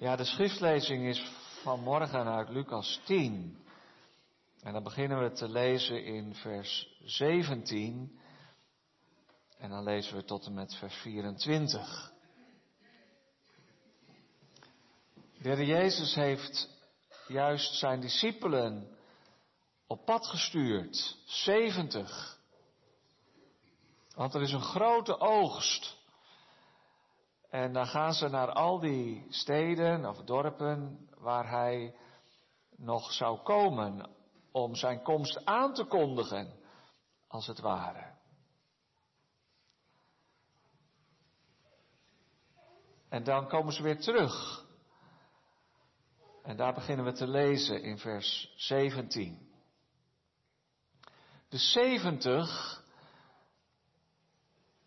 Ja, de schriftlezing is vanmorgen uit Lucas 10. En dan beginnen we te lezen in vers 17. En dan lezen we tot en met vers 24. De Jezus heeft juist zijn discipelen op pad gestuurd. 70. Want er is een grote oogst. En dan gaan ze naar al die steden of dorpen waar hij nog zou komen om zijn komst aan te kondigen, als het ware. En dan komen ze weer terug. En daar beginnen we te lezen in vers 17. De 70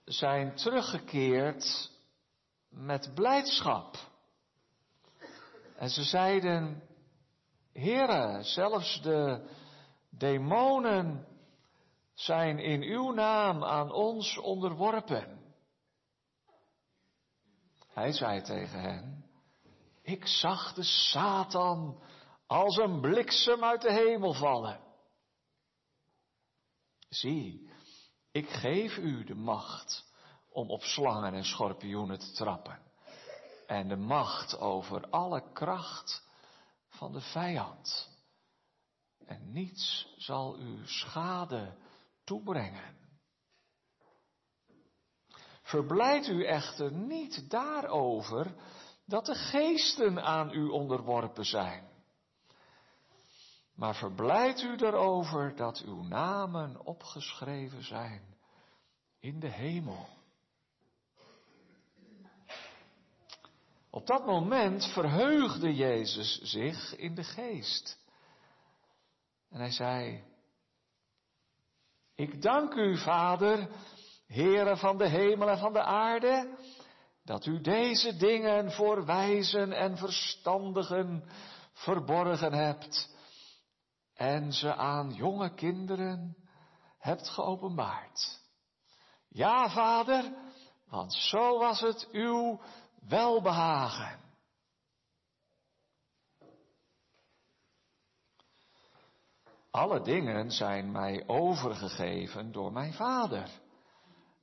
zijn teruggekeerd met blijdschap. En ze zeiden, Heere, zelfs de demonen zijn in uw naam aan ons onderworpen. Hij zei tegen hen, ik zag de Satan als een bliksem uit de hemel vallen. Zie, ik geef u de macht om op slangen en schorpioenen te trappen. En de macht over alle kracht van de vijand. En niets zal u schade toebrengen. Verblijd u echter niet daarover dat de geesten aan u onderworpen zijn. Maar verblijd u erover dat uw namen opgeschreven zijn in de hemel. Op dat moment verheugde Jezus zich in de geest. En hij zei, ik dank u, Vader, Heere van de hemel en van de aarde, dat u deze dingen voor wijzen en verstandigen verborgen hebt en ze aan jonge kinderen hebt geopenbaard. Ja, Vader, want zo was het uw welbehagen. Alle dingen zijn mij overgegeven door mijn Vader.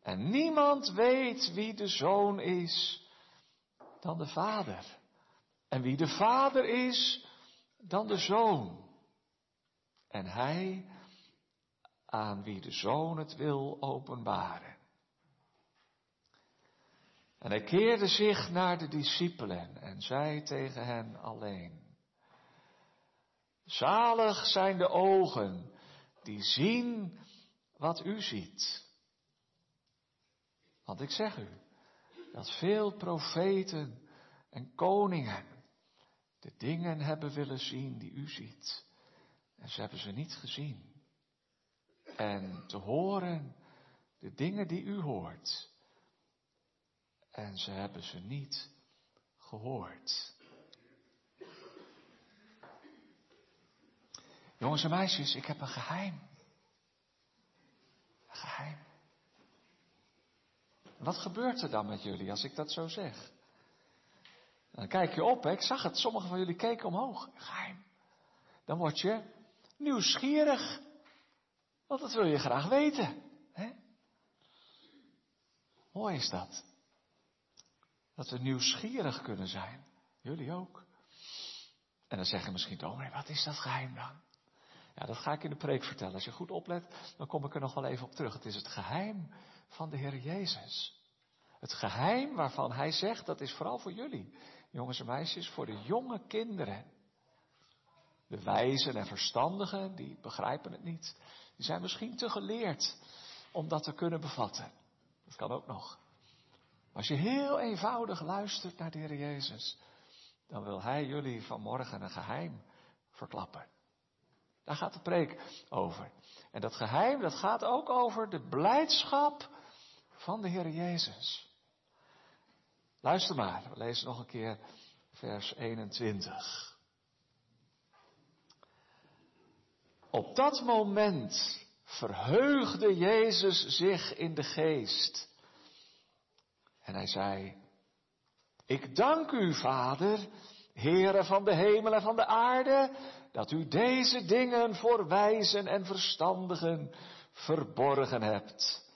En niemand weet wie de zoon is dan de Vader. En wie de Vader is dan de zoon. En hij aan wie de zoon het wil openbaren. En hij keerde zich naar de discipelen en zei tegen hen alleen. Zalig zijn de ogen die zien wat u ziet. Want ik zeg u dat veel profeten en koningen de dingen hebben willen zien die u ziet. En ze hebben ze niet gezien. En te horen de dingen die u hoort. En ze hebben ze niet gehoord. Jongens en meisjes, ik heb een geheim. Een geheim. Wat gebeurt er dan met jullie als ik dat zo zeg? Dan kijk je op, hè? ik zag het, sommigen van jullie keken omhoog. Geheim. Dan word je nieuwsgierig, want dat wil je graag weten. Hè? Mooi is dat. Dat we nieuwsgierig kunnen zijn. Jullie ook. En dan zeggen misschien, oh wat is dat geheim dan? Ja, dat ga ik in de preek vertellen. Als je goed oplet, dan kom ik er nog wel even op terug. Het is het geheim van de Heer Jezus. Het geheim waarvan Hij zegt, dat is vooral voor jullie, jongens en meisjes, voor de jonge kinderen. De wijzen en verstandigen, die begrijpen het niet. Die zijn misschien te geleerd om dat te kunnen bevatten. Dat kan ook nog. Als je heel eenvoudig luistert naar de Heer Jezus, dan wil Hij jullie vanmorgen een geheim verklappen. Daar gaat de preek over. En dat geheim, dat gaat ook over de blijdschap van de Heer Jezus. Luister maar, we lezen nog een keer vers 21. Op dat moment verheugde Jezus zich in de geest en hij zei, ik dank u, Vader, Heere van de hemel en van de aarde, dat u deze dingen voor wijzen en verstandigen verborgen hebt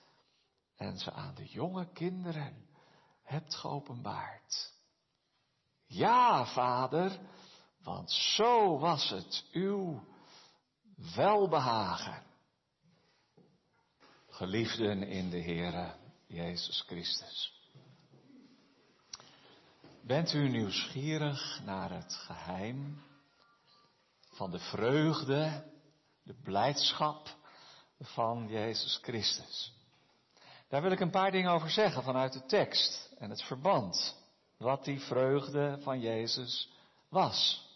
en ze aan de jonge kinderen hebt geopenbaard. Ja, vader, want zo was het uw welbehagen. Geliefden in de Heere Jezus Christus. Bent u nieuwsgierig naar het geheim van de vreugde, de blijdschap van Jezus Christus? Daar wil ik een paar dingen over zeggen vanuit de tekst en het verband. Wat die vreugde van Jezus was.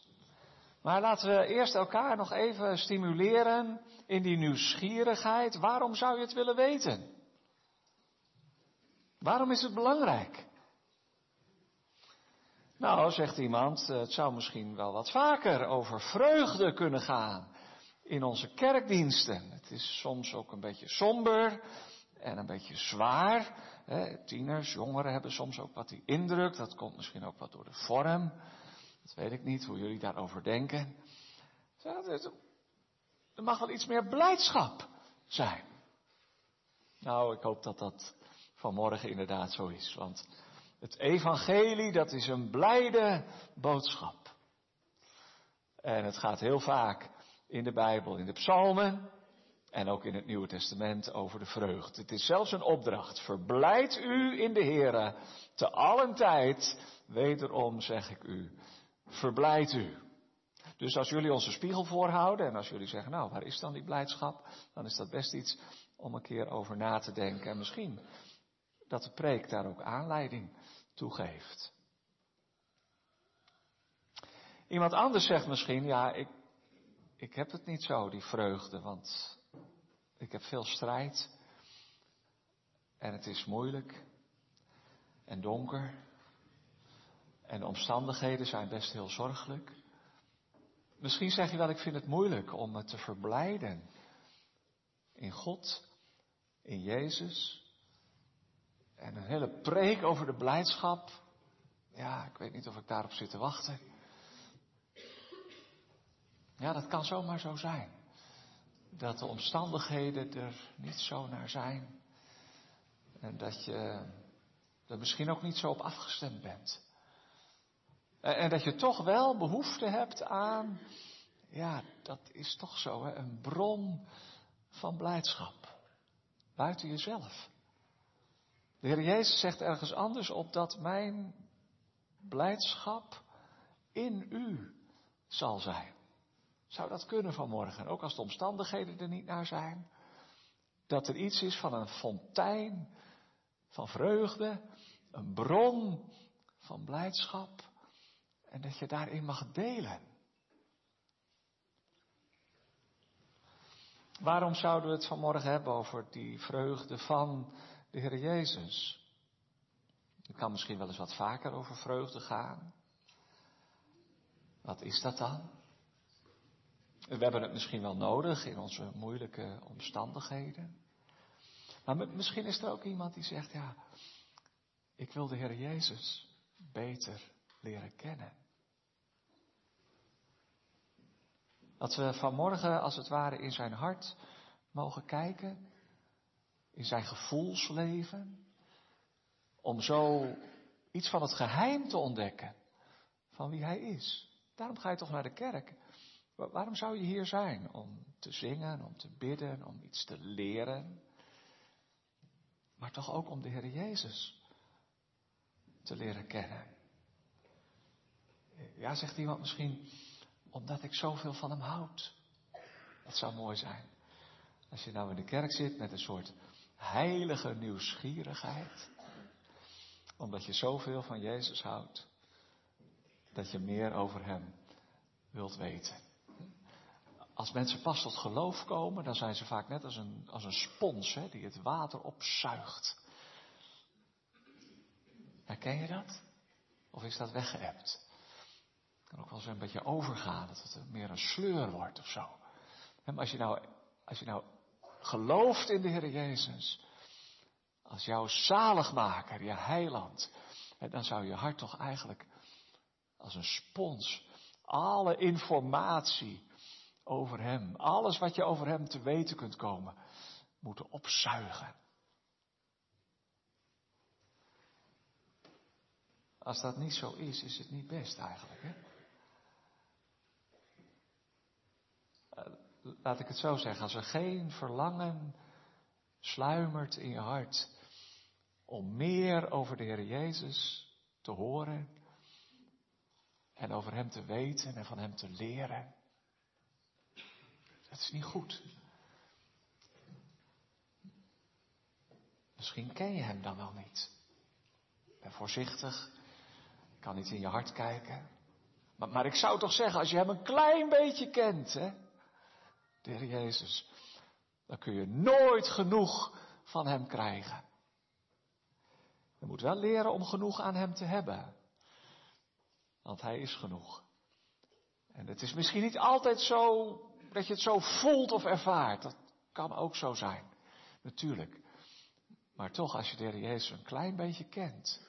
Maar laten we eerst elkaar nog even stimuleren in die nieuwsgierigheid. Waarom zou je het willen weten? Waarom is het belangrijk? Nou, zegt iemand, het zou misschien wel wat vaker over vreugde kunnen gaan in onze kerkdiensten. Het is soms ook een beetje somber en een beetje zwaar. Tieners, jongeren hebben soms ook wat die indruk. Dat komt misschien ook wat door de vorm. Dat weet ik niet hoe jullie daarover denken. Er mag wel iets meer blijdschap zijn. Nou, ik hoop dat dat vanmorgen inderdaad zo is. Want het evangelie, dat is een blijde boodschap. En het gaat heel vaak in de Bijbel, in de psalmen en ook in het Nieuwe Testament over de vreugde. Het is zelfs een opdracht. Verblijd u in de Here te allen tijd. Wederom zeg ik u, verblijd u. Dus als jullie onze spiegel voorhouden en als jullie zeggen, nou, waar is dan die blijdschap? Dan is dat best iets om een keer over na te denken. En misschien dat de preek daar ook aanleiding toe geeft. Iemand anders zegt misschien, ja, ik, ik heb het niet zo, die vreugde, want ik heb veel strijd. En het is moeilijk en donker. En de omstandigheden zijn best heel zorgelijk. Misschien zeg je wel, ik vind het moeilijk om me te verblijden in God, in Jezus. En een hele preek over de blijdschap. Ja, ik weet niet of ik daarop zit te wachten. Ja, dat kan zomaar zo zijn. Dat de omstandigheden er niet zo naar zijn. En dat je er misschien ook niet zo op afgestemd bent. En dat je toch wel behoefte hebt aan, ja, dat is toch zo, hè, een bron van blijdschap. Buiten jezelf. De Heer Jezus zegt ergens anders op dat mijn blijdschap in u zal zijn. Zou dat kunnen vanmorgen, ook als de omstandigheden er niet naar zijn? Dat er iets is van een fontein van vreugde, een bron van blijdschap en dat je daarin mag delen. Waarom zouden we het vanmorgen hebben over die vreugde van de Heer Jezus? Het kan misschien wel eens wat vaker over vreugde gaan. Wat is dat dan? We hebben het misschien wel nodig in onze moeilijke omstandigheden. Maar misschien is er ook iemand die zegt, ja, ik wil de Heer Jezus beter leren kennen. Dat we vanmorgen als het ware in zijn hart mogen kijken, in zijn gevoelsleven, om zo iets van het geheim te ontdekken van wie hij is. Daarom ga je toch naar de kerk. Waarom zou je hier zijn? Om te zingen, om te bidden, om iets te leren. Maar toch ook om de Heer Jezus te leren kennen. Ja, zegt iemand misschien, omdat ik zoveel van hem houd. Dat zou mooi zijn. Als je nou in de kerk zit met een soort heilige nieuwsgierigheid. Omdat je zoveel van Jezus houdt. Dat je meer over hem wilt weten. Als mensen pas tot geloof komen, dan zijn ze vaak net als een, als een spons hè, die het water opzuigt. Herken je dat? Of is dat weggeëpt? kan ook wel eens een beetje overgaan, dat het meer een sleur wordt of zo. Maar als je nou, als je nou gelooft in de Heer Jezus, als jouw zaligmaker, je heiland, dan zou je hart toch eigenlijk Als een spons. Alle informatie over Hem, alles wat je over Hem te weten kunt komen, moeten opzuigen. Als dat niet zo is, is het niet best eigenlijk. Hè? Laat ik het zo zeggen, als er geen verlangen sluimert in je hart om meer over de Heer Jezus te horen en over Hem te weten en van Hem te leren, dat is niet goed. Misschien ken je Hem dan wel niet. Ben voorzichtig, kan niet in je hart kijken. Maar, maar ik zou toch zeggen, als je Hem een klein beetje kent, hè, de Heer Jezus, dan kun je nooit genoeg van Hem krijgen. Je moet wel leren om genoeg aan Hem te hebben. Want Hij is genoeg. En het is misschien niet altijd zo dat je het zo voelt of ervaart. Dat kan ook zo zijn. Natuurlijk. Maar toch, als je de Heer Jezus een klein beetje kent.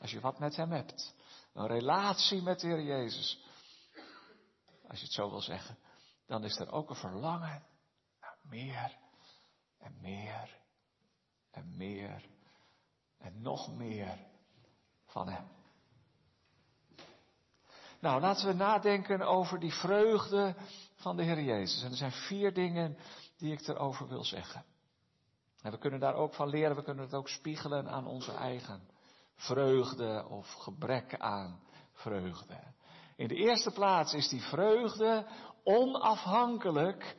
Als je wat met Hem hebt. Een relatie met de Heer Jezus. Als je het zo wil zeggen. Dan is er ook een verlangen naar meer en meer en meer en nog meer van Hem. Nou, laten we nadenken over die vreugde van de Heer Jezus. En er zijn vier dingen die ik erover wil zeggen. En we kunnen daar ook van leren, we kunnen het ook spiegelen aan onze eigen vreugde of gebrek aan vreugde. In de eerste plaats is die vreugde onafhankelijk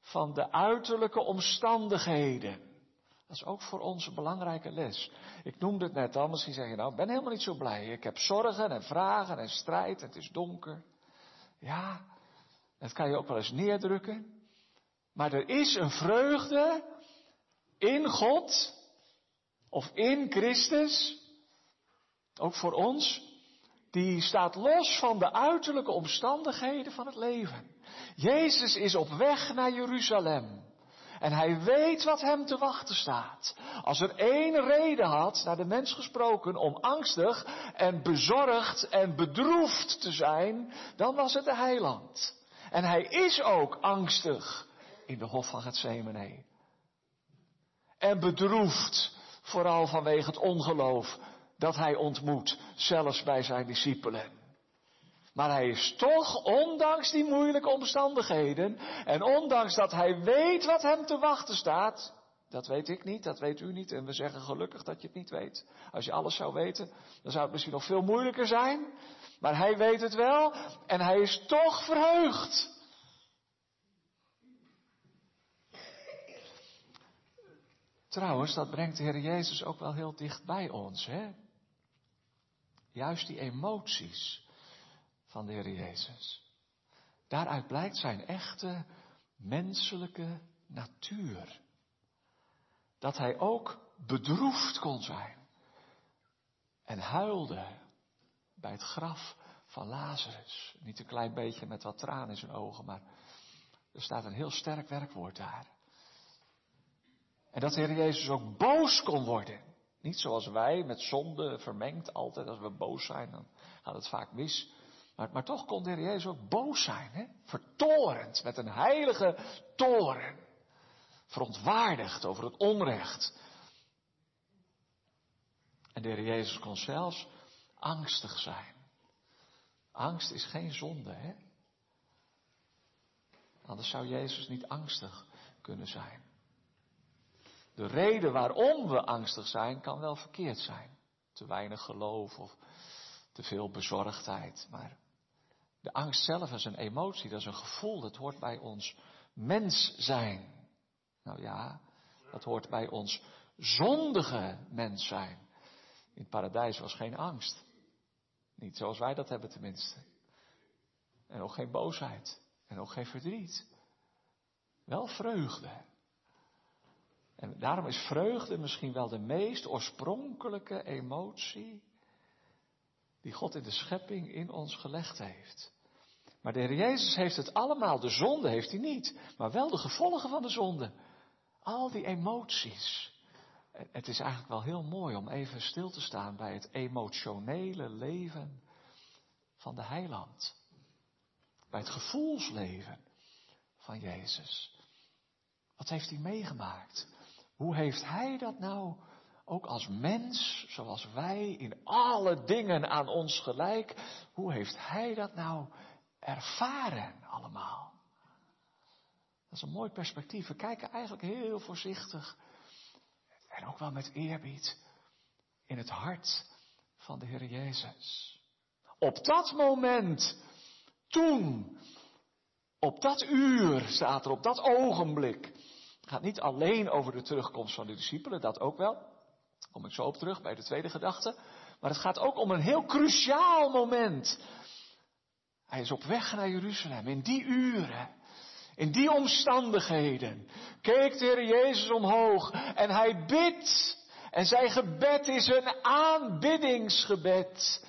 van de uiterlijke omstandigheden. Dat is ook voor ons een belangrijke les. Ik noemde het net al, misschien zeg je nou, ik ben helemaal niet zo blij. Ik heb zorgen en vragen en strijd en het is donker. Ja, dat kan je ook wel eens neerdrukken. Maar er is een vreugde in God of in Christus, ook voor ons, die staat los van de uiterlijke omstandigheden van het leven. Jezus is op weg naar Jeruzalem. En hij weet wat hem te wachten staat. Als er één reden had, naar de mens gesproken, om angstig en bezorgd en bedroefd te zijn, dan was het de heiland. En hij is ook angstig in de hof van Gethsemane. En bedroefd, vooral vanwege het ongeloof dat hij ontmoet, zelfs bij zijn discipelen. Maar hij is toch, ondanks die moeilijke omstandigheden, en ondanks dat hij weet wat hem te wachten staat, dat weet ik niet, dat weet u niet, en we zeggen gelukkig dat je het niet weet. Als je alles zou weten, dan zou het misschien nog veel moeilijker zijn, maar hij weet het wel, en hij is toch verheugd. Trouwens, dat brengt de Heer Jezus ook wel heel dicht bij ons, hè? Juist die emoties van de Heer Jezus. Daaruit blijkt zijn echte menselijke natuur. Dat hij ook bedroefd kon zijn. En huilde bij het graf van Lazarus. Niet een klein beetje met wat tranen in zijn ogen, maar er staat een heel sterk werkwoord daar. En dat de Heer Jezus ook boos kon worden. Niet zoals wij met zonde vermengd altijd. Als we boos zijn, dan gaat het vaak mis. Maar, maar toch kon de Heer Jezus ook boos zijn. Hè? Vertorend, met een heilige toren. Verontwaardigd over het onrecht. En de Heer Jezus kon zelfs angstig zijn. Angst is geen zonde, hè? Anders zou Jezus niet angstig kunnen zijn. De reden waarom we angstig zijn kan wel verkeerd zijn. Te weinig geloof of te veel bezorgdheid. Maar de angst zelf is een emotie, dat is een gevoel, dat hoort bij ons mens zijn. Nou ja, dat hoort bij ons zondige mens zijn. In het paradijs was geen angst. Niet zoals wij dat hebben tenminste. En ook geen boosheid. En ook geen verdriet. Wel vreugde. En daarom is vreugde misschien wel de meest oorspronkelijke emotie die God in de schepping in ons gelegd heeft. Maar de Heer Jezus heeft het allemaal, de zonde heeft hij niet, maar wel de gevolgen van de zonde. Al die emoties. Het is eigenlijk wel heel mooi om even stil te staan bij het emotionele leven van de heiland. Bij het gevoelsleven van Jezus. Wat heeft hij meegemaakt? Hoe heeft hij dat nou ook als mens, zoals wij, in alle dingen aan ons gelijk, hoe heeft hij dat nou ervaren allemaal? Dat is een mooi perspectief. We kijken eigenlijk heel voorzichtig en ook wel met eerbied in het hart van de Heer Jezus. Op dat moment, toen, op dat uur staat er, op dat ogenblik. Het gaat niet alleen over de terugkomst van de discipelen, dat ook wel. Daar kom ik zo op terug bij de tweede gedachte. Maar het gaat ook om een heel cruciaal moment. Hij is op weg naar Jeruzalem in die uren. In die omstandigheden keek de Heer Jezus omhoog en hij bidt. En zijn gebed is een aanbiddingsgebed.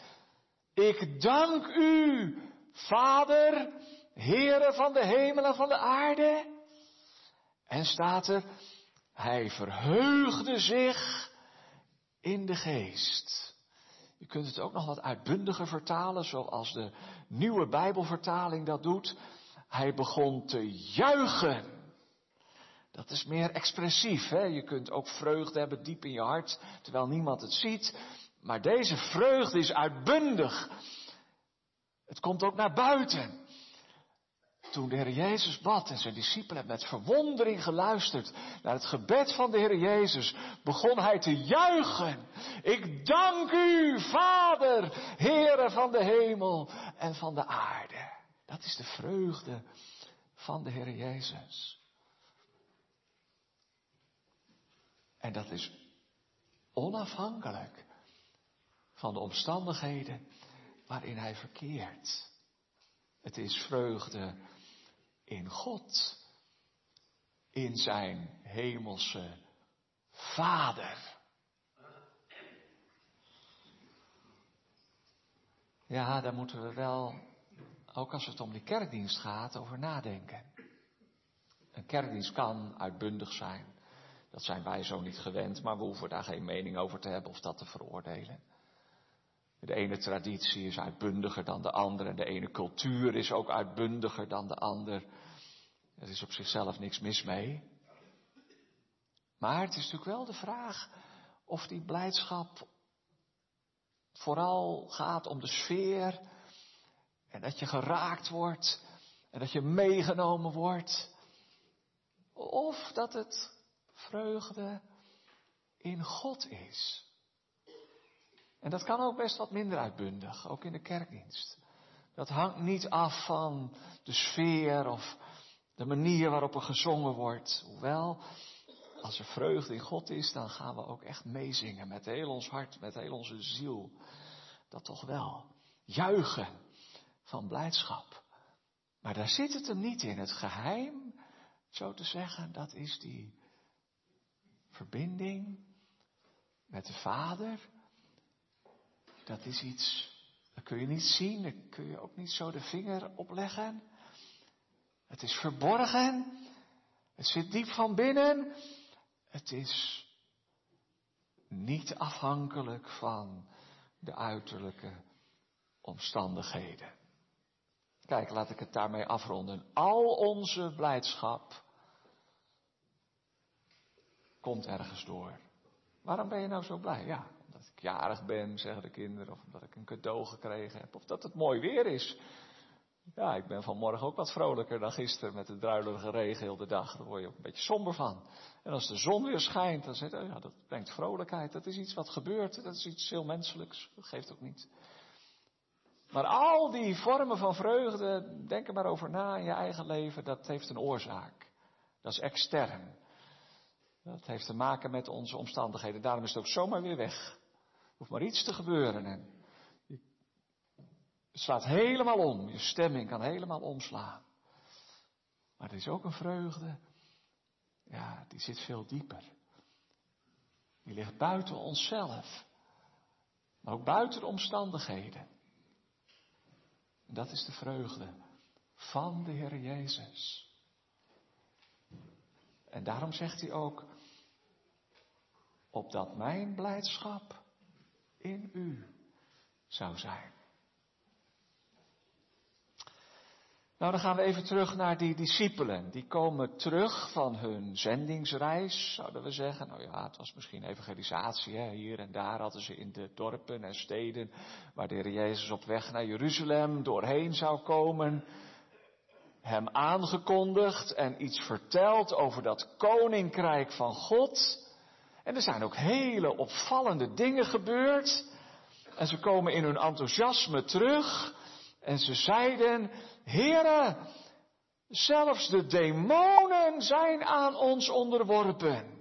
Ik dank u, Vader, Heere van de hemel en van de aarde. En staat er, hij verheugde zich in de geest. Je kunt het ook nog wat uitbundiger vertalen, zoals de nieuwe Bijbelvertaling dat doet. Hij begon te juichen. Dat is meer expressief. Hè? Je kunt ook vreugde hebben diep in je hart, terwijl niemand het ziet. Maar deze vreugde is uitbundig. Het komt ook naar buiten. Toen de Heer Jezus bad en zijn discipelen met verwondering geluisterd naar het gebed van de Heer Jezus, begon hij te juichen. Ik dank u, Vader, Heere van de hemel en van de aarde. Dat is de vreugde van de Heer Jezus. En dat is onafhankelijk van de omstandigheden waarin hij verkeert. Het is vreugde in God, in zijn hemelse Vader. Ja, daar moeten we wel, ook als het om die kerkdienst gaat, over nadenken. Een kerkdienst kan uitbundig zijn. Dat zijn wij zo niet gewend, maar we hoeven daar geen mening over te hebben of dat te veroordelen. De ene traditie is uitbundiger dan de andere en de ene cultuur is ook uitbundiger dan de ander. Er is op zichzelf niks mis mee. Maar het is natuurlijk wel de vraag of die blijdschap vooral gaat om de sfeer en dat je geraakt wordt en dat je meegenomen wordt. Of dat het vreugde in God is. En dat kan ook best wat minder uitbundig, ook in de kerkdienst. Dat hangt niet af van de sfeer of de manier waarop er gezongen wordt. Hoewel, als er vreugde in God is, dan gaan we ook echt meezingen met heel ons hart, met heel onze ziel. Dat toch wel. Juichen van blijdschap. Maar daar zit het hem niet in. Het geheim, zo te zeggen, dat is die verbinding met de Vader dat is iets, dat kun je niet zien, daar kun je ook niet zo de vinger op leggen. Het is verborgen, het zit diep van binnen, het is niet afhankelijk van de uiterlijke omstandigheden. Kijk, laat ik het daarmee afronden. Al onze blijdschap komt ergens door. Waarom ben je nou zo blij? Ja, jarig ben, zeggen de kinderen, of omdat ik een cadeau gekregen heb, of dat het mooi weer is. Ja, ik ben vanmorgen ook wat vrolijker dan gisteren met de druilerige regen heel de dag. Daar word je ook een beetje somber van. En als de zon weer schijnt, dan zegt oh ja, dat brengt vrolijkheid. Dat is iets wat gebeurt, dat is iets heel menselijks. Dat geeft ook niet. Maar al die vormen van vreugde, denk er maar over na in je eigen leven, dat heeft een oorzaak. Dat is extern. Dat heeft te maken met onze omstandigheden. Daarom is het ook zomaar weer weg hoeft maar iets te gebeuren en je, slaat helemaal om. Je stemming kan helemaal omslaan. Maar er is ook een vreugde, ja, die zit veel dieper. Die ligt buiten onszelf, maar ook buiten de omstandigheden. En dat is de vreugde van de Heer Jezus. En daarom zegt hij ook, opdat mijn blijdschap u zou zijn. Nou, dan gaan we even terug naar die discipelen. Die komen terug van hun zendingsreis, zouden we zeggen. Nou ja, het was misschien evangelisatie. Hè? Hier en daar hadden ze in de dorpen en steden waar de Heer Jezus op weg naar Jeruzalem doorheen zou komen. Hem aangekondigd en iets verteld over dat koninkrijk van God. En er zijn ook hele opvallende dingen gebeurd. En ze komen in hun enthousiasme terug. En ze zeiden, Heere, zelfs de demonen zijn aan ons onderworpen.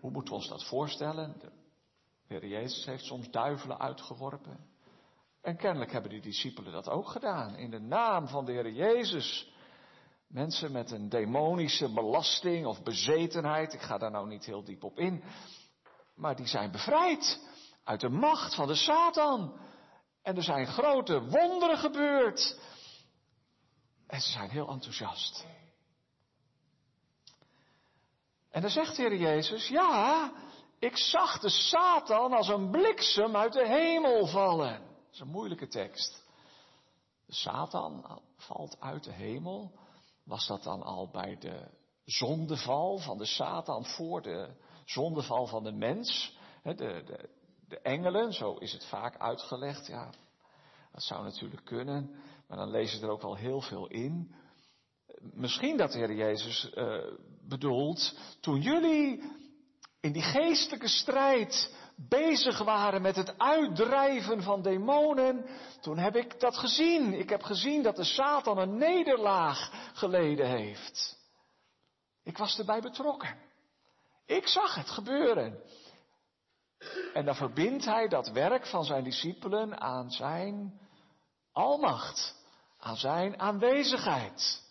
Hoe moeten we ons dat voorstellen? De Heer Jezus heeft soms duivelen uitgeworpen. En kennelijk hebben die discipelen dat ook gedaan. In de naam van de Heer Jezus. Mensen met een demonische belasting of bezetenheid. Ik ga daar nou niet heel diep op in. Maar die zijn bevrijd uit de macht van de Satan. En er zijn grote wonderen gebeurd. En ze zijn heel enthousiast. En dan zegt de Heer Jezus, ja, ik zag de Satan als een bliksem uit de hemel vallen. Dat is een moeilijke tekst. De Satan valt uit de hemel. Was dat dan al bij de zondeval van de Satan voor de zondeval van de mens? De, de, de engelen, zo is het vaak uitgelegd. Ja, dat zou natuurlijk kunnen, maar dan lezen er ook wel heel veel in. Misschien dat de Heer Jezus uh, bedoelt, toen jullie in die geestelijke strijd bezig waren met het uitdrijven van demonen, toen heb ik dat gezien. Ik heb gezien dat de Satan een nederlaag geleden heeft. Ik was erbij betrokken. Ik zag het gebeuren. En dan verbindt hij dat werk van zijn discipelen aan zijn almacht, aan zijn aanwezigheid.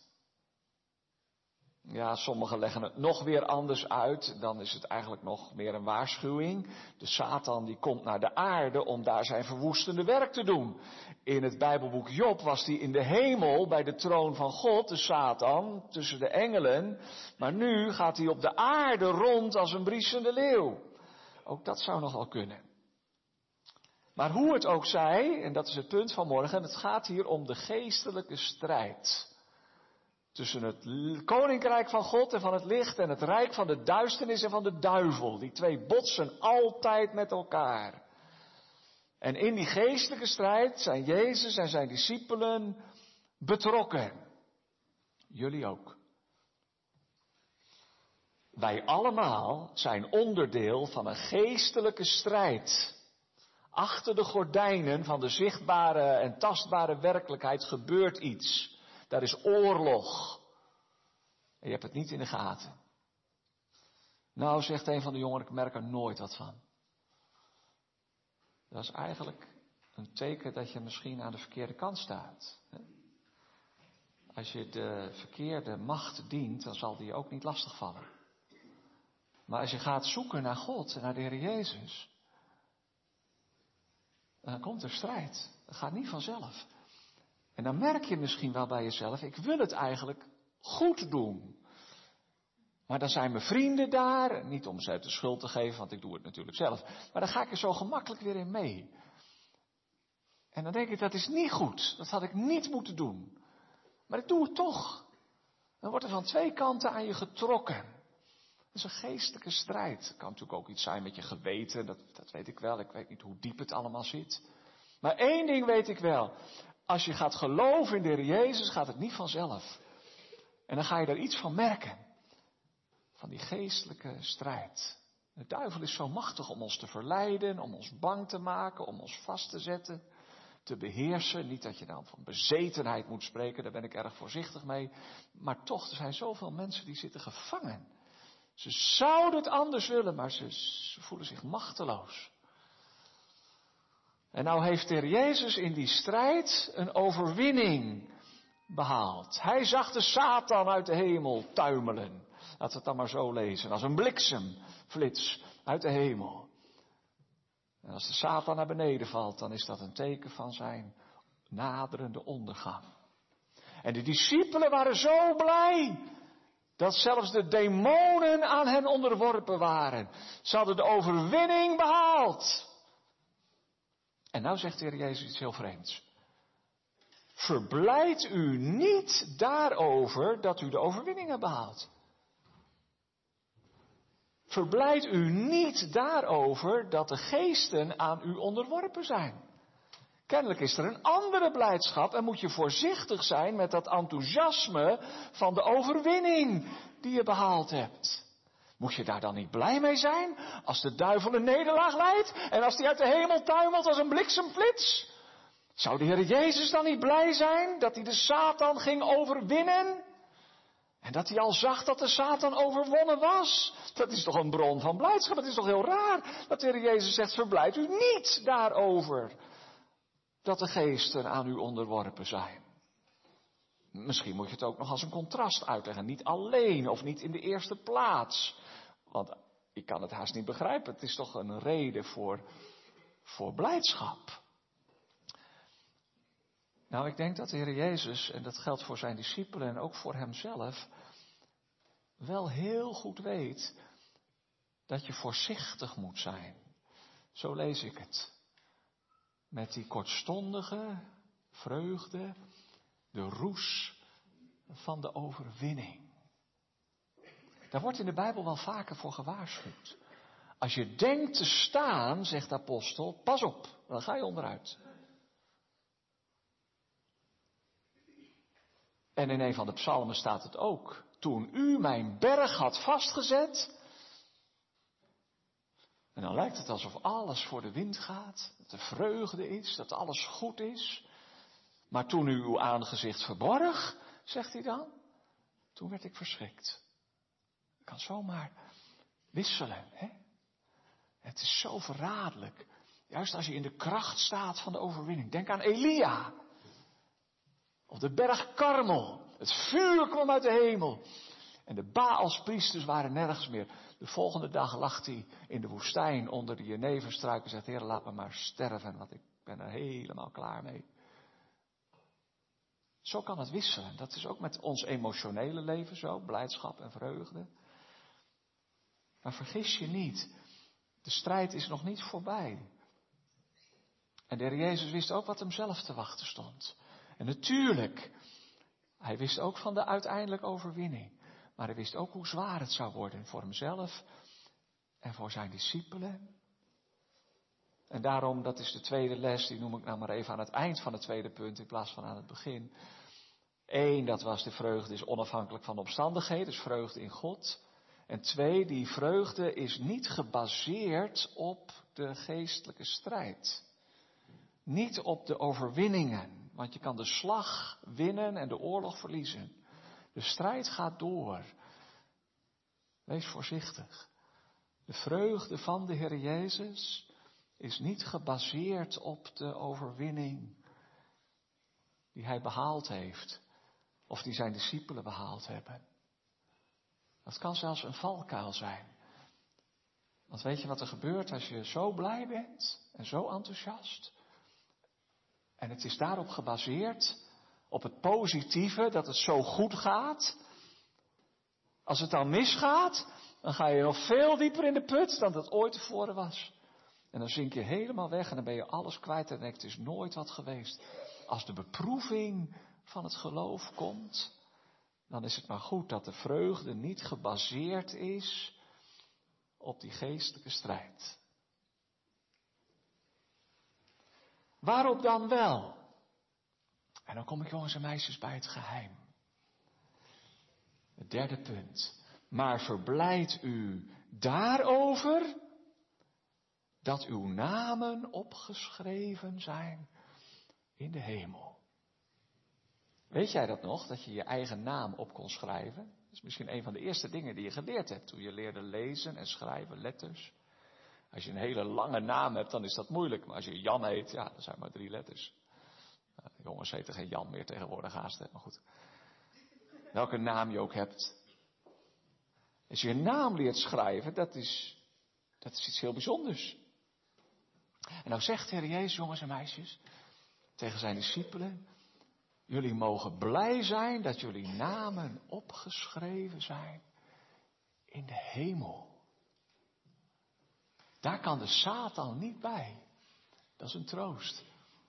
Ja, sommigen leggen het nog weer anders uit. Dan is het eigenlijk nog meer een waarschuwing. De Satan die komt naar de aarde om daar zijn verwoestende werk te doen. In het Bijbelboek Job was hij in de hemel bij de troon van God, de Satan, tussen de engelen. Maar nu gaat hij op de aarde rond als een briesende leeuw. Ook dat zou nogal kunnen. Maar hoe het ook zij, en dat is het punt van morgen, het gaat hier om de geestelijke strijd. Tussen het koninkrijk van God en van het licht en het rijk van de duisternis en van de duivel. Die twee botsen altijd met elkaar. En in die geestelijke strijd zijn Jezus en zijn discipelen betrokken. Jullie ook. Wij allemaal zijn onderdeel van een geestelijke strijd. Achter de gordijnen van de zichtbare en tastbare werkelijkheid gebeurt iets. Daar is oorlog. En je hebt het niet in de gaten. Nou, zegt een van de jongeren, ik merk er nooit wat van. Dat is eigenlijk een teken dat je misschien aan de verkeerde kant staat. Als je de verkeerde macht dient, dan zal die je ook niet lastigvallen. Maar als je gaat zoeken naar God en naar de Heer Jezus, dan komt er strijd. Dat gaat niet vanzelf. En dan merk je misschien wel bij jezelf, ik wil het eigenlijk goed doen. Maar dan zijn mijn vrienden daar, niet om ze de schuld te geven, want ik doe het natuurlijk zelf. Maar dan ga ik er zo gemakkelijk weer in mee. En dan denk ik, dat is niet goed. Dat had ik niet moeten doen. Maar ik doe het toch. Dan wordt er van twee kanten aan je getrokken is een geestelijke strijd. Kan natuurlijk ook iets zijn met je geweten, dat, dat weet ik wel. Ik weet niet hoe diep het allemaal zit. Maar één ding weet ik wel. Als je gaat geloven in de Heer Jezus, gaat het niet vanzelf. En dan ga je er iets van merken. Van die geestelijke strijd. De duivel is zo machtig om ons te verleiden, om ons bang te maken, om ons vast te zetten, te beheersen. Niet dat je dan van bezetenheid moet spreken, daar ben ik erg voorzichtig mee. Maar toch, er zijn zoveel mensen die zitten gevangen ze zouden het anders willen, maar ze, voelen zich machteloos. En nou heeft de Jezus in die strijd een overwinning behaald. Hij zag de Satan uit de hemel tuimelen. Laten we het dan maar zo lezen. Als een bliksemflits uit de hemel. En als de Satan naar beneden valt, dan is dat een teken van zijn naderende ondergang. En de discipelen waren zo blij dat zelfs de demonen aan hen onderworpen waren. Ze hadden de overwinning behaald. En nou zegt de Heer Jezus iets heel vreemds. Verblijd u niet daarover dat u de overwinning hebt behaald. Verblijd u niet daarover dat de geesten aan u onderworpen zijn. Kennelijk is er een andere blijdschap en moet je voorzichtig zijn met dat enthousiasme van de overwinning die je behaald hebt. Moet je daar dan niet blij mee zijn als de duivel een nederlaag leidt en als die uit de hemel tuimelt als een bliksemflits? Zou de Heer Jezus dan niet blij zijn dat hij de Satan ging overwinnen? En dat hij al zag dat de Satan overwonnen was. Dat is toch een bron van blijdschap. Het is toch heel raar dat de Heer Jezus zegt, verblijd u niet daarover dat de geesten aan u onderworpen zijn. Misschien moet je het ook nog als een contrast uitleggen. Niet alleen of niet in de eerste plaats. Want ik kan het haast niet begrijpen. Het is toch een reden voor, voor blijdschap. Nou, ik denk dat de Heer Jezus, en dat geldt voor zijn discipelen en ook voor hemzelf, wel heel goed weet dat je voorzichtig moet zijn. Zo lees ik het. Met die kortstondige vreugde, de roes van de overwinning. Daar wordt in de Bijbel wel vaker voor gewaarschuwd. Als je denkt te staan, zegt de apostel, pas op, dan ga je onderuit. En in een van de psalmen staat het ook. Toen u mijn berg had vastgezet. En dan lijkt het alsof alles voor de wind gaat. Dat er vreugde is, dat alles goed is. Maar toen u uw aangezicht verborg, zegt hij dan. Toen werd ik verschrikt. Kan zomaar wisselen. Hè? Het is zo verraderlijk. Juist als je in de kracht staat van de overwinning. Denk aan Elia. Op de berg Karmel. Het vuur kwam uit de hemel. En de Baalspriesters waren nergens meer. De volgende dag lag hij in de woestijn onder de jeneverstruik en zegt, Heer, laat me maar sterven, want ik ben er helemaal klaar mee. Zo kan het wisselen. Dat is ook met ons emotionele leven zo, blijdschap en vreugde. Maar vergis je niet, de strijd is nog niet voorbij. En de Heer Jezus wist ook wat hem zelf te wachten stond. En natuurlijk, hij wist ook van de uiteindelijke overwinning. Maar hij wist ook hoe zwaar het zou worden voor hemzelf en voor zijn discipelen. En daarom, dat is de tweede les, die noem ik nou maar even aan het eind van het tweede punt in plaats van aan het begin. Eén, dat was de vreugde is onafhankelijk van de omstandigheden, dus vreugde in God. En twee, die vreugde is niet gebaseerd op de geestelijke strijd. Niet op de overwinningen, want je kan de slag winnen en de oorlog verliezen. De strijd gaat door. Wees voorzichtig. De vreugde van de Heer Jezus is niet gebaseerd op de overwinning die Hij behaald heeft, of die zijn discipelen behaald hebben. Dat kan zelfs een valkuil zijn. Want weet je wat er gebeurt als je zo blij bent en zo enthousiast? En het is daarop gebaseerd, op het positieve, dat het zo goed gaat. Als het dan misgaat, dan ga je nog veel dieper in de put dan dat ooit tevoren was. En dan zink je helemaal weg en dan ben je alles kwijt en denk het is nooit wat geweest. Als de beproeving van het geloof komt, dan is het maar goed dat de vreugde niet gebaseerd is op die geestelijke strijd. Waarop dan wel? En dan kom ik jongens en meisjes bij het geheim. Het derde punt. Maar verblijd u daarover dat uw namen opgeschreven zijn in de hemel. Weet jij dat nog, dat je je eigen naam op kon schrijven? Dat is misschien een van de eerste dingen die je geleerd hebt toen je leerde lezen en schrijven, letters. Als je een hele lange naam hebt, dan is dat moeilijk. Maar als je Jan heet, ja, dan zijn maar drie letters. Nou, jongens heten geen Jan meer tegenwoordig haast, maar goed. Welke naam je ook hebt. Als je een naam leert schrijven, dat is, dat is iets heel bijzonders. En nou zegt Heer Jezus, jongens en meisjes, tegen zijn discipelen, jullie mogen blij zijn dat jullie namen opgeschreven zijn in de hemel. Daar kan de Satan niet bij. Dat is een troost.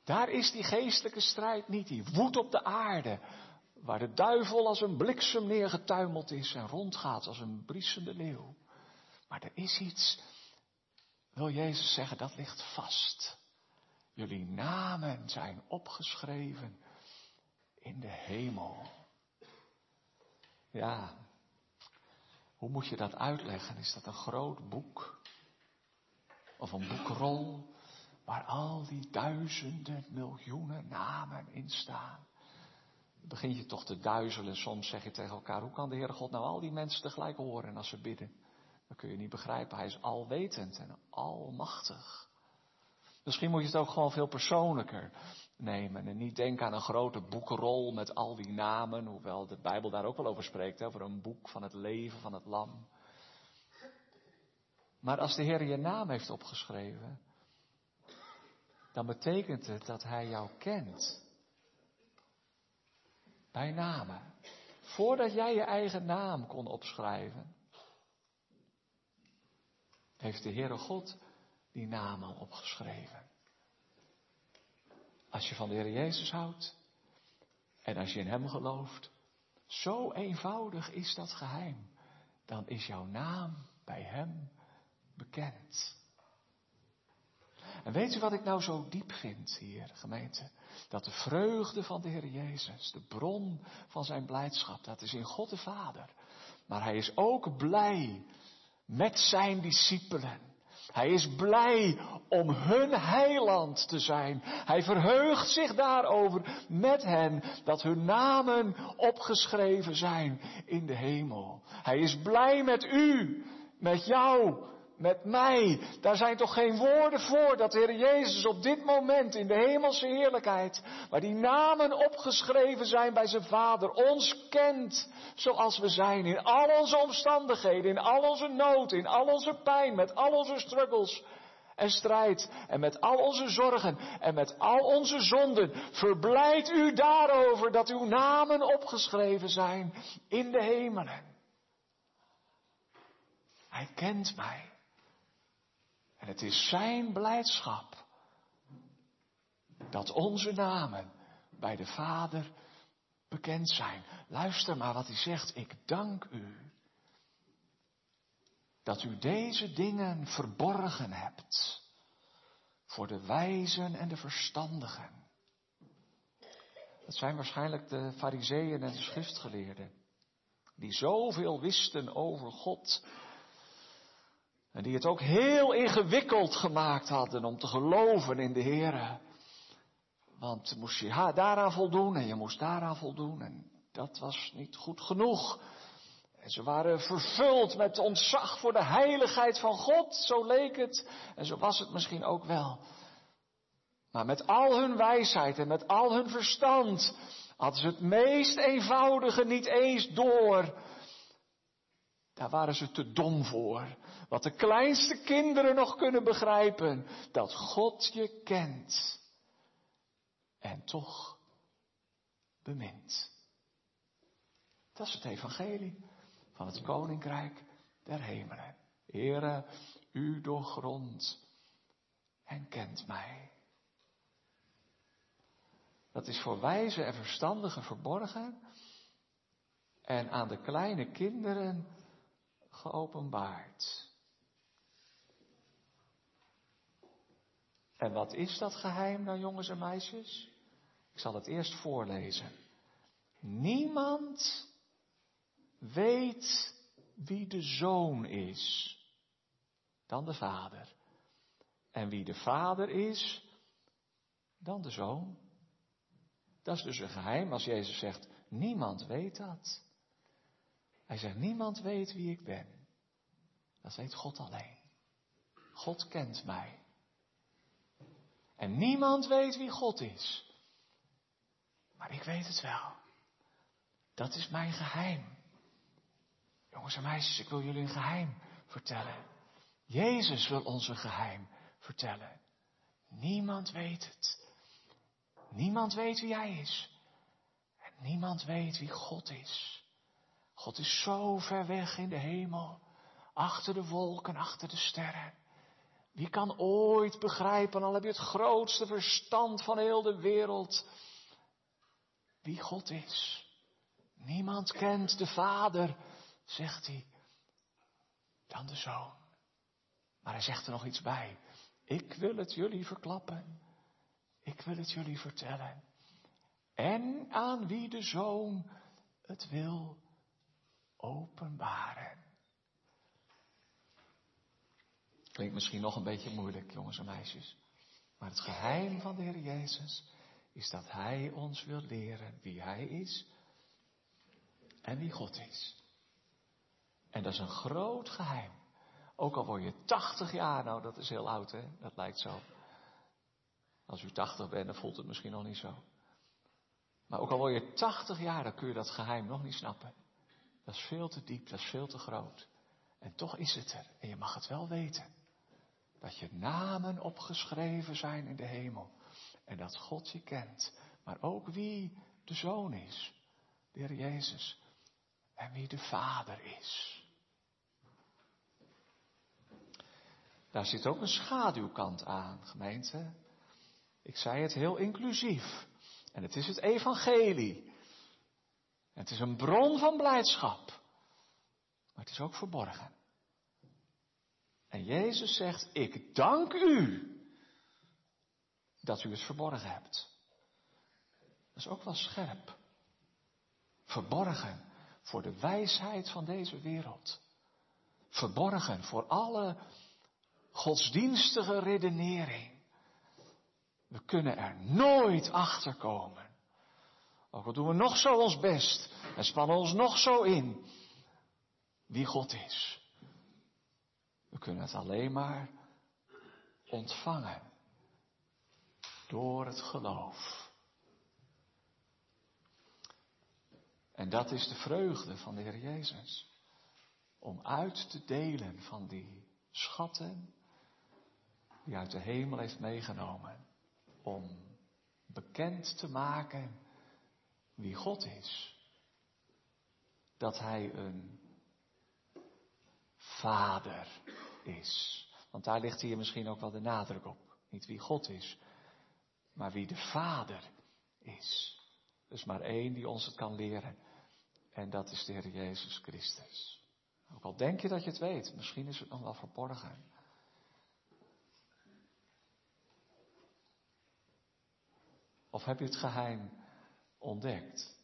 Daar is die geestelijke strijd niet. Die woedt op de aarde. Waar de duivel als een bliksem neergetuimeld is en rondgaat als een briesende leeuw. Maar er is iets, wil Jezus zeggen, dat ligt vast. Jullie namen zijn opgeschreven in de hemel. Ja, hoe moet je dat uitleggen? Is dat een groot boek? Of een boekrol waar al die duizenden, miljoenen namen in staan? Dan begin je toch te duizelen. Soms zeg je tegen elkaar, hoe kan de Heere God nou al die mensen tegelijk horen als ze bidden? Dat kun je niet begrijpen. Hij is alwetend en almachtig. Misschien moet je het ook gewoon veel persoonlijker nemen en niet denken aan een grote boekrol met al die namen, hoewel de Bijbel daar ook wel over spreekt, over een boek van het leven van het lam. Maar als de Heer je naam heeft opgeschreven, dan betekent het dat Hij jou kent. Bij namen. Voordat jij je eigen naam kon opschrijven, heeft de Heere God die namen opgeschreven. Als je van de Heer Jezus houdt en als je in Hem gelooft, zo eenvoudig is dat geheim. Dan is jouw naam bij Hem bekend. En weet u wat ik nou zo diep vind hier, gemeente? Dat de vreugde van de Heer Jezus, de bron van zijn blijdschap, dat is in God de Vader. Maar hij is ook blij met zijn discipelen. Hij is blij om hun heiland te zijn. Hij verheugt zich daarover met hen dat hun namen opgeschreven zijn in de hemel. Hij is blij met u, met jou, met mij. Daar zijn toch geen woorden voor dat de Heer Jezus op dit moment in de hemelse heerlijkheid, waar die namen opgeschreven zijn bij zijn Vader, ons kent zoals we zijn in al onze omstandigheden, in al onze nood, in al onze pijn, met al onze struggles en strijd en met al onze zorgen en met al onze zonden. Verblijd u daarover dat uw namen opgeschreven zijn in de hemelen. Hij kent mij. En het is zijn blijdschap dat onze namen bij de Vader bekend zijn. Luister maar wat hij zegt. Ik dank u dat u deze dingen verborgen hebt voor de wijzen en de verstandigen. Dat zijn waarschijnlijk de fariseeën en de schriftgeleerden, die zoveel wisten over God en die het ook heel ingewikkeld gemaakt hadden om te geloven in de Heer. Want moest je daaraan voldoen en je moest daaraan voldoen. En dat was niet goed genoeg. En ze waren vervuld met ontzag voor de heiligheid van God. Zo leek het. En zo was het misschien ook wel. Maar met al hun wijsheid en met al hun verstand hadden ze het meest eenvoudige niet eens door daar waren ze te dom voor. Wat de kleinste kinderen nog kunnen begrijpen. Dat God je kent. En toch bemint. Dat is het evangelie van het koninkrijk der hemelen. Heere, u doorgrond en kent mij. Dat is voor wijze en verstandigen verborgen en aan de kleine kinderen geopenbaard. En wat is dat geheim nou, jongens en meisjes? Ik zal het eerst voorlezen. Niemand weet wie de zoon is dan de vader. En wie de vader is dan de zoon. Dat is dus een geheim als Jezus zegt, niemand weet dat. Hij zegt, niemand weet wie ik ben. Dat weet God alleen. God kent mij. En niemand weet wie God is. Maar ik weet het wel. Dat is mijn geheim. Jongens en meisjes, ik wil jullie een geheim vertellen. Jezus wil ons een geheim vertellen. Niemand weet het. Niemand weet wie Hij is. En niemand weet wie God is. God is zo ver weg in de hemel, achter de wolken, achter de sterren. Wie kan ooit begrijpen, al heb je het grootste verstand van heel de wereld, wie God is? Niemand kent de Vader, zegt hij, dan de Zoon. Maar hij zegt er nog iets bij. Ik wil het jullie verklappen. Ik wil het jullie vertellen. En aan wie de Zoon het wil openbaren. Klinkt misschien nog een beetje moeilijk, jongens en meisjes. Maar het geheim van de Heer Jezus is dat Hij ons wil leren wie Hij is en wie God is. En dat is een groot geheim. Ook al word je 80 jaar, nou dat is heel oud hè, dat lijkt zo. Als u 80 bent, dan voelt het misschien nog niet zo. Maar ook al word je 80 jaar, dan kun je dat geheim nog niet snappen. Dat is veel te diep, dat is veel te groot. En toch is het er. En je mag het wel weten. Dat je namen opgeschreven zijn in de hemel. En dat God je kent. Maar ook wie de Zoon is. De Jezus. En wie de Vader is. Daar zit ook een schaduwkant aan, gemeente. Ik zei het heel inclusief. En het is het evangelie. En het is een bron van blijdschap. Maar het is ook verborgen. En Jezus zegt, ik dank u dat u het verborgen hebt. Dat is ook wel scherp. Verborgen voor de wijsheid van deze wereld. Verborgen voor alle godsdienstige redenering. We kunnen er nooit achter komen. Ook al doen we nog zo ons best en spannen ons nog zo in wie God is. We kunnen het alleen maar ontvangen door het geloof. En dat is de vreugde van de Heer Jezus. Om uit te delen van die schatten die uit de hemel heeft meegenomen. Om bekend te maken wie God is. Dat Hij een Vader is. Want daar ligt hier misschien ook wel de nadruk op. Niet wie God is, maar wie de Vader is. Is maar één die ons het kan leren. En dat is de Heer Jezus Christus. Ook al denk je dat je het weet, misschien is het nog wel verborgen. Of heb je het geheim ontdekt?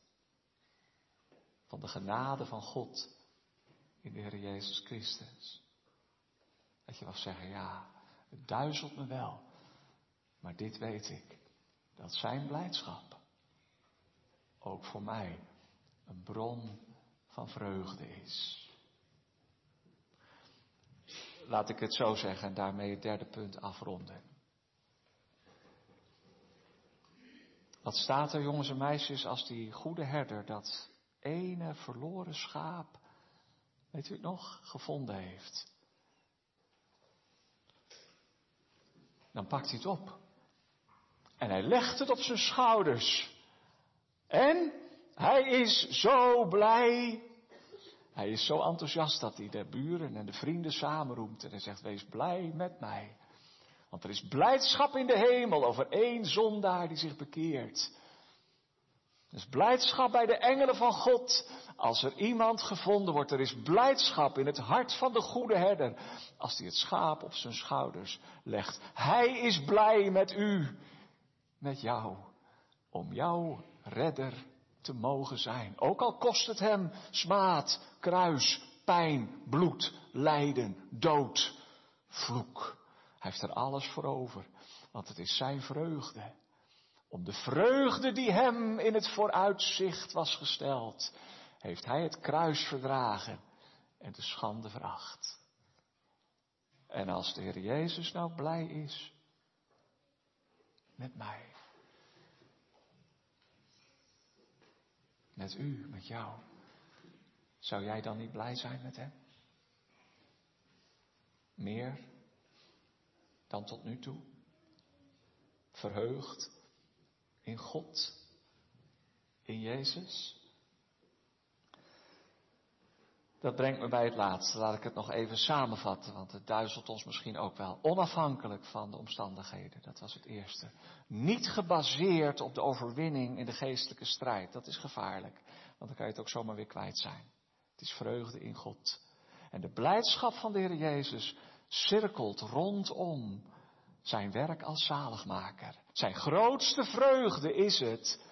Van de genade van God in de Heer Jezus Christus. Dat je mag zeggen, ja, het duizelt me wel, maar dit weet ik, dat zijn blijdschap ook voor mij een bron van vreugde is. Laat ik het zo zeggen en daarmee het derde punt afronden. Wat staat er, jongens en meisjes, als die goede herder dat ene verloren schaap, weet u het nog, gevonden heeft? Dan pakt hij het op. En hij legt het op zijn schouders. En hij is zo blij. Hij is zo enthousiast dat hij de buren en de vrienden samenroemt en hij zegt, wees blij met mij. Want er is blijdschap in de hemel over één zondaar die zich bekeert. Is blijdschap bij de engelen van God als er iemand gevonden wordt. Er is blijdschap in het hart van de goede herder als hij het schaap op zijn schouders legt. Hij is blij met u, met jou, om jouw redder te mogen zijn. Ook al kost het hem smaad, kruis, pijn, bloed, lijden, dood, vloek. Hij heeft er alles voor over, want het is zijn vreugde. Om de vreugde die hem in het vooruitzicht was gesteld, heeft hij het kruis verdragen en de schande veracht. En als de Heer Jezus nou blij is met mij, met u, met jou, zou jij dan niet blij zijn met hem? Meer dan tot nu toe? Verheugd in God, in Jezus? Dat brengt me bij het laatste. Laat ik het nog even samenvatten, want het duizelt ons misschien ook wel. Onafhankelijk van de omstandigheden, dat was het eerste. Niet gebaseerd op de overwinning in de geestelijke strijd. Dat is gevaarlijk, want dan kan je het ook zomaar weer kwijt zijn. Het is vreugde in God. En de blijdschap van de Heer Jezus cirkelt rondom zijn werk als zaligmaker. Zijn grootste vreugde is het.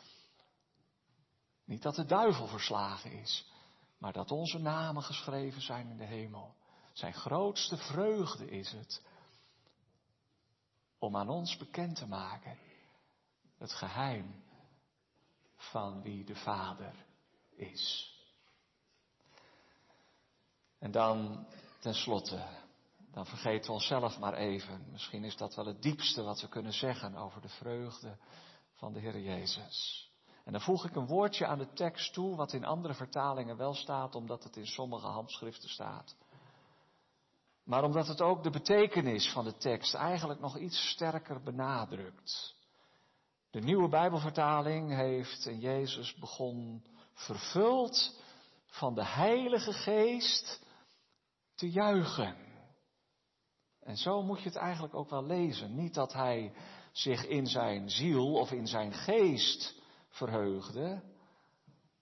Niet dat de duivel verslagen is, maar dat onze namen geschreven zijn in de hemel. Zijn grootste vreugde is het om aan ons bekend te maken het geheim van wie de Vader is. En dan tenslotte, dan vergeten we onszelf maar even. Misschien is dat wel het diepste wat we kunnen zeggen over de vreugde van de Heer Jezus. En dan voeg ik een woordje aan de tekst toe, wat in andere vertalingen wel staat, omdat het in sommige handschriften staat. Maar omdat het ook de betekenis van de tekst eigenlijk nog iets sterker benadrukt. De nieuwe Bijbelvertaling heeft in Jezus begon vervuld van de Heilige Geest te juichen. En zo moet je het eigenlijk ook wel lezen. Niet dat hij zich in zijn ziel of in zijn geest verheugde,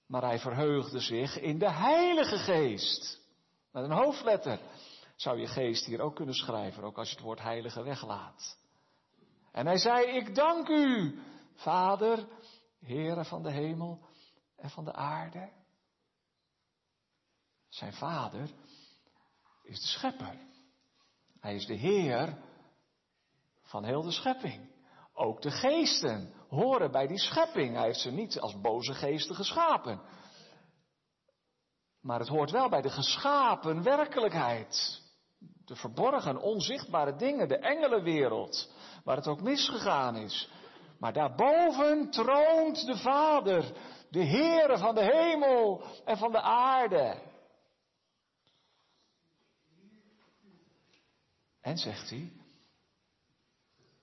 maar hij verheugde zich in de Heilige Geest. Met een hoofdletter zou je geest hier ook kunnen schrijven, ook als je het woord heilige weglaat. En hij zei, ik dank u, Vader, Heere van de hemel en van de aarde. Zijn vader is de schepper. Hij is de Heer van heel de schepping. Ook de geesten horen bij die schepping. Hij heeft ze niet als boze geesten geschapen. Maar het hoort wel bij de geschapen werkelijkheid. De verborgen, onzichtbare dingen, de engelenwereld, waar het ook misgegaan is. Maar daarboven troont de Vader, de Heere van de hemel en van de aarde. En zegt hij,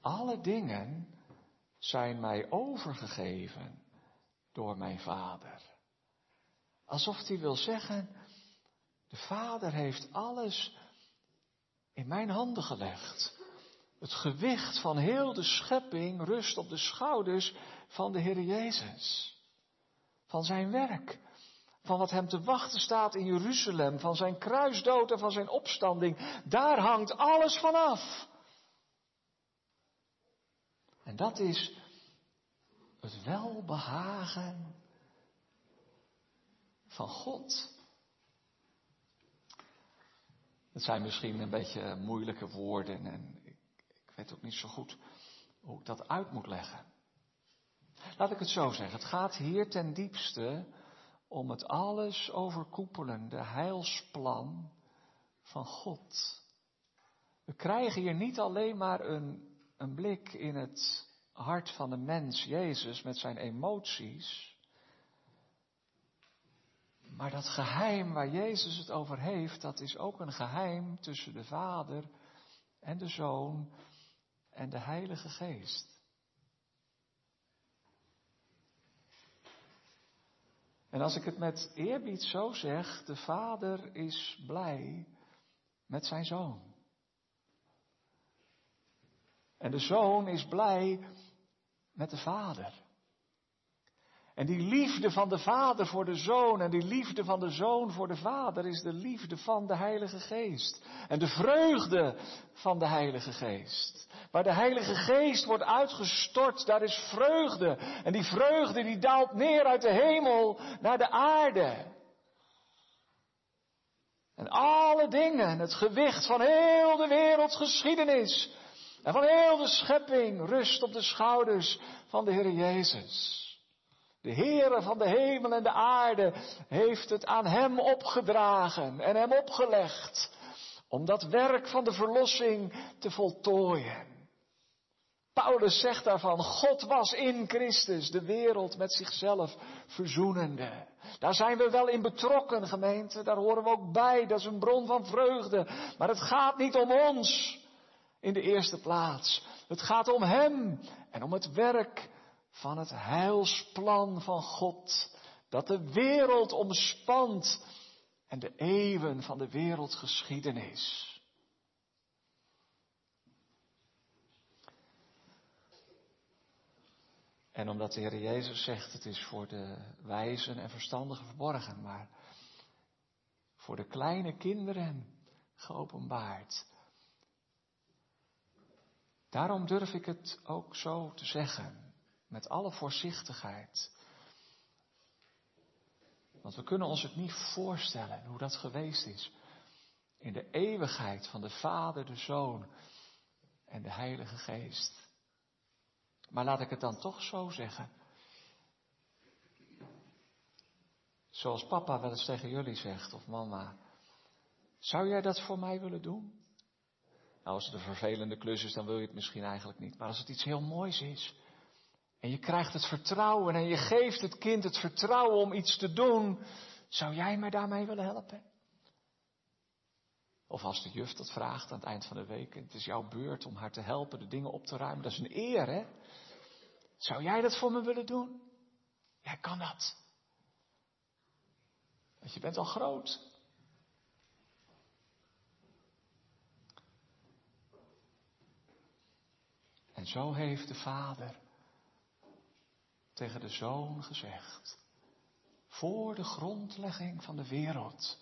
alle dingen zijn mij overgegeven door mijn vader. Alsof hij wil zeggen, de vader heeft alles in mijn handen gelegd. Het gewicht van heel de schepping rust op de schouders van de Heer Jezus. Van zijn werk. Van wat hem te wachten staat in Jeruzalem. Van zijn kruisdood en van zijn opstanding. Daar hangt alles vanaf. En dat is het welbehagen van God. Het zijn misschien een beetje moeilijke woorden en ik, ik weet ook niet zo goed hoe ik dat uit moet leggen. Laat ik het zo zeggen. Het gaat hier ten diepste om het alles overkoepelende heilsplan van God. We krijgen hier niet alleen maar een een blik in het hart van de mens, Jezus, met zijn emoties. Maar dat geheim waar Jezus het over heeft, dat is ook een geheim tussen de Vader en de Zoon en de Heilige Geest. En als ik het met eerbied zo zeg, de Vader is blij met zijn Zoon. En de zoon is blij met de vader. En die liefde van de vader voor de zoon en die liefde van de zoon voor de vader is de liefde van de Heilige Geest. En de vreugde van de Heilige Geest. Waar de Heilige Geest wordt uitgestort, daar is vreugde. En die vreugde die daalt neer uit de hemel naar de aarde. En alle dingen, het gewicht van heel de wereldgeschiedenis, en van heel de schepping rust op de schouders van de Heer Jezus. De Heere van de hemel en de aarde heeft het aan Hem opgedragen en Hem opgelegd om dat werk van de verlossing te voltooien. Paulus zegt daarvan, God was in Christus de wereld met zichzelf verzoenende. Daar zijn we wel in betrokken, gemeente, daar horen we ook bij, dat is een bron van vreugde. Maar het gaat niet om ons in de eerste plaats. Het gaat om Hem en om het werk van het heilsplan van God. Dat de wereld omspant en de eeuwen van de wereldgeschiedenis. En omdat de Heer Jezus zegt, het is voor de wijzen en verstandigen verborgen, maar voor de kleine kinderen geopenbaard. Daarom durf ik het ook zo te zeggen, met alle voorzichtigheid. Want we kunnen ons het niet voorstellen hoe dat geweest is. In de eeuwigheid van de Vader, de Zoon en de Heilige Geest. Maar laat ik het dan toch zo zeggen. Zoals papa wel eens tegen jullie zegt, of mama. Zou jij dat voor mij willen doen? Nou, als het een vervelende klus is, dan wil je het misschien eigenlijk niet. Maar als het iets heel moois is. En je krijgt het vertrouwen en je geeft het kind het vertrouwen om iets te doen. Zou jij mij daarmee willen helpen? Of als de juf dat vraagt aan het eind van de week. Het is jouw beurt om haar te helpen de dingen op te ruimen. Dat is een eer, hè? Zou jij dat voor me willen doen? Jij kan dat. Want je bent al groot. En zo heeft de Vader tegen de Zoon gezegd, voor de grondlegging van de wereld,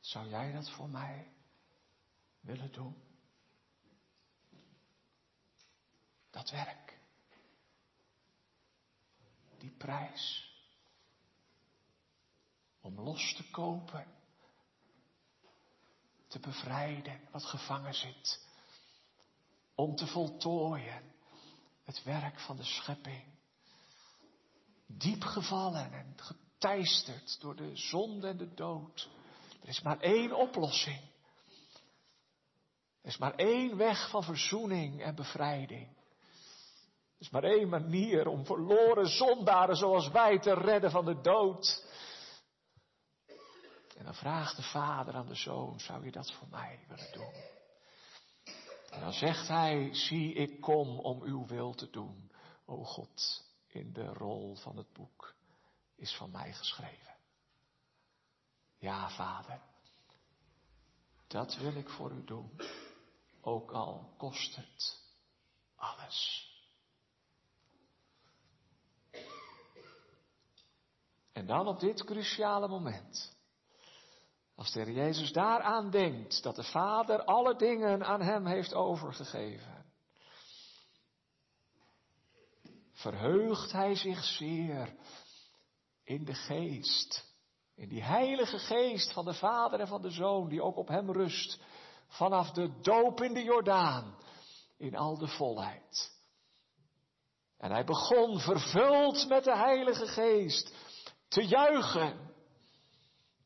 zou jij dat voor mij willen doen? Dat werk, die prijs, om los te kopen, te bevrijden wat gevangen zit. Om te voltooien het werk van de schepping. Diep gevallen en geteisterd door de zonde en de dood. Er is maar één oplossing. Er is maar één weg van verzoening en bevrijding. Er is maar één manier om verloren zondaren zoals wij te redden van de dood. En dan vraagt de vader aan de zoon, zou je dat voor mij willen doen? En dan zegt hij, zie ik kom om uw wil te doen. O God, in de rol van het boek is van mij geschreven. Ja, vader, dat wil ik voor u doen, ook al kost het alles. En dan op dit cruciale moment als Heer Jezus daaraan denkt dat de Vader alle dingen aan hem heeft overgegeven, verheugt hij zich zeer in de geest, in die heilige geest van de Vader en van de Zoon, die ook op hem rust, vanaf de doop in de Jordaan, in al de volheid. En hij begon vervuld met de Heilige Geest te juichen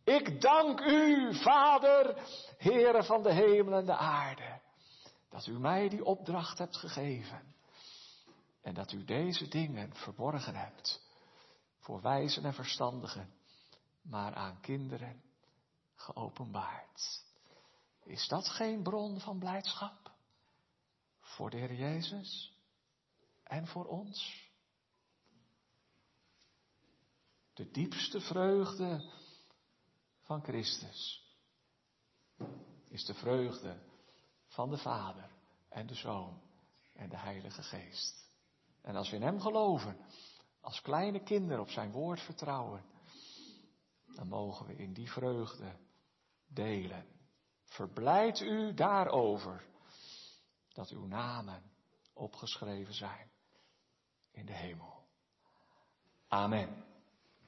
ik dank u, Vader, Heere van de hemel en de aarde, dat u mij die opdracht hebt gegeven en dat u deze dingen verborgen hebt voor wijzen en verstandigen, maar aan kinderen geopenbaard. Is dat geen bron van blijdschap voor de Heer Jezus en voor ons? De diepste vreugde van Christus is de vreugde van de Vader en de Zoon en de Heilige Geest. En als we in Hem geloven, als kleine kinderen op Zijn woord vertrouwen, dan mogen we in die vreugde delen. Verblijd u daarover dat uw namen opgeschreven zijn in de hemel. Amen.